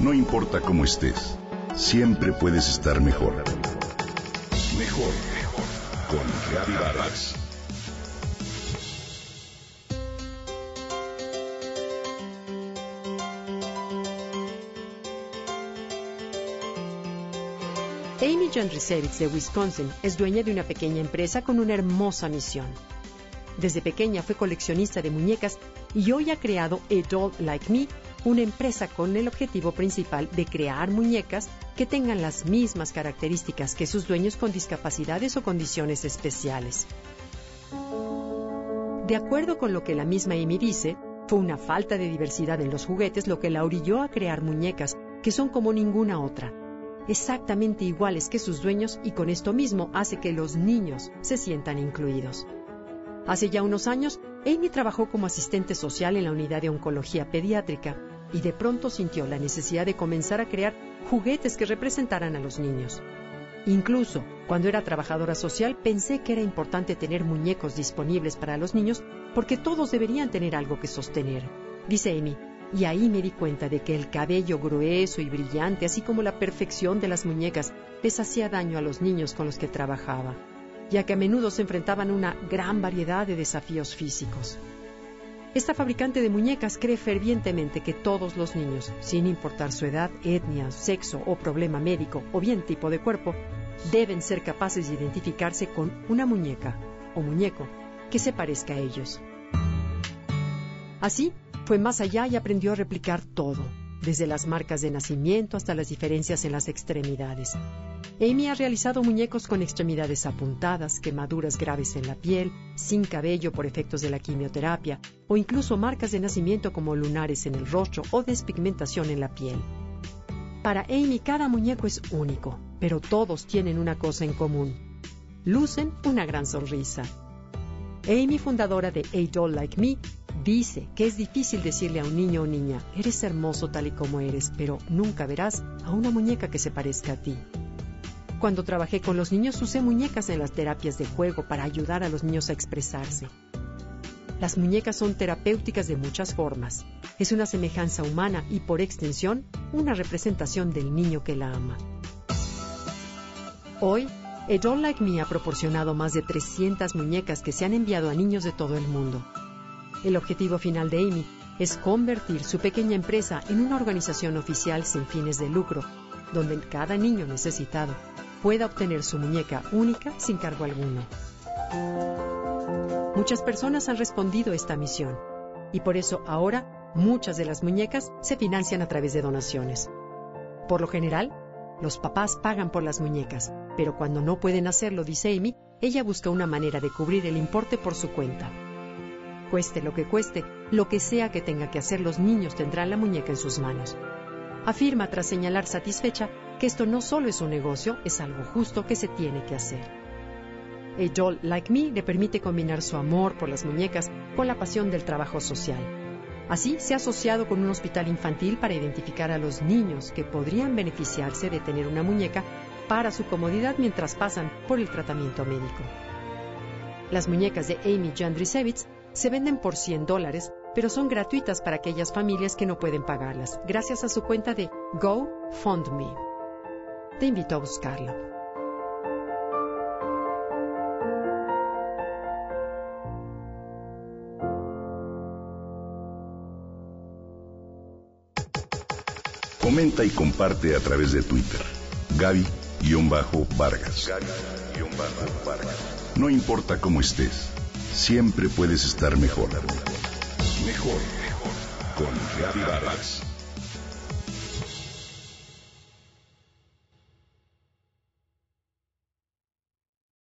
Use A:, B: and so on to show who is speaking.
A: No importa cómo estés, siempre puedes estar mejor. Mejor, mejor. Con Vargas.
B: Amy Jandrisevich de Wisconsin es dueña de una pequeña empresa con una hermosa misión. Desde pequeña fue coleccionista de muñecas y hoy ha creado A Doll Like Me, una empresa con el objetivo principal de crear muñecas que tengan las mismas características que sus dueños con discapacidades o condiciones especiales. De acuerdo con lo que la misma Amy dice, fue una falta de diversidad en los juguetes lo que la orilló a crear muñecas que son como ninguna otra, exactamente iguales que sus dueños y con esto mismo hace que los niños se sientan incluidos. Hace ya unos años, Amy trabajó como asistente social en la unidad de oncología pediátrica y de pronto sintió la necesidad de comenzar a crear juguetes que representaran a los niños. Incluso cuando era trabajadora social pensé que era importante tener muñecos disponibles para los niños porque todos deberían tener algo que sostener. Dice Amy, y ahí me di cuenta de que el cabello grueso y brillante, así como la perfección de las muñecas, les hacía daño a los niños con los que trabajaba, ya que a menudo se enfrentaban a una gran variedad de desafíos físicos. Esta fabricante de muñecas cree fervientemente que todos los niños, sin importar su edad, etnia, sexo o problema médico o bien tipo de cuerpo, deben ser capaces de identificarse con una muñeca o muñeco que se parezca a ellos. Así, fue más allá y aprendió a replicar todo, desde las marcas de nacimiento hasta las diferencias en las extremidades. Amy ha realizado muñecos con extremidades apuntadas, quemaduras graves en la piel, sin cabello por efectos de la quimioterapia, o incluso marcas de nacimiento como lunares en el rostro o despigmentación en la piel. Para Amy cada muñeco es único, pero todos tienen una cosa en común. Lucen una gran sonrisa. Amy, fundadora de A Doll Like Me, Dice que es difícil decirle a un niño o niña, eres hermoso tal y como eres, pero nunca verás a una muñeca que se parezca a ti. Cuando trabajé con los niños usé muñecas en las terapias de juego para ayudar a los niños a expresarse. Las muñecas son terapéuticas de muchas formas. Es una semejanza humana y por extensión una representación del niño que la ama. Hoy, A Doll Like Me ha proporcionado más de 300 muñecas que se han enviado a niños de todo el mundo. El objetivo final de Amy es convertir su pequeña empresa en una organización oficial sin fines de lucro, donde cada niño necesitado pueda obtener su muñeca única sin cargo alguno. Muchas personas han respondido a esta misión y por eso ahora muchas de las muñecas se financian a través de donaciones. Por lo general, los papás pagan por las muñecas, pero cuando no pueden hacerlo, dice Amy, ella busca una manera de cubrir el importe por su cuenta. Cueste lo que cueste, lo que sea que tenga que hacer, los niños tendrán la muñeca en sus manos. Afirma tras señalar satisfecha que esto no solo es un negocio, es algo justo que se tiene que hacer. A Doll Like Me le permite combinar su amor por las muñecas con la pasión del trabajo social. Así se ha asociado con un hospital infantil para identificar a los niños que podrían beneficiarse de tener una muñeca para su comodidad mientras pasan por el tratamiento médico. Las muñecas de Amy Jandrisevich se venden por 100 dólares, pero son gratuitas para aquellas familias que no pueden pagarlas, gracias a su cuenta de GoFundMe. Te invito a buscarlo.
A: Comenta y comparte a través de Twitter. Gaby-Vargas. Gaby-Vargas. No importa cómo estés siempre puedes estar mejor. Mejor, mejor. Con Vargas.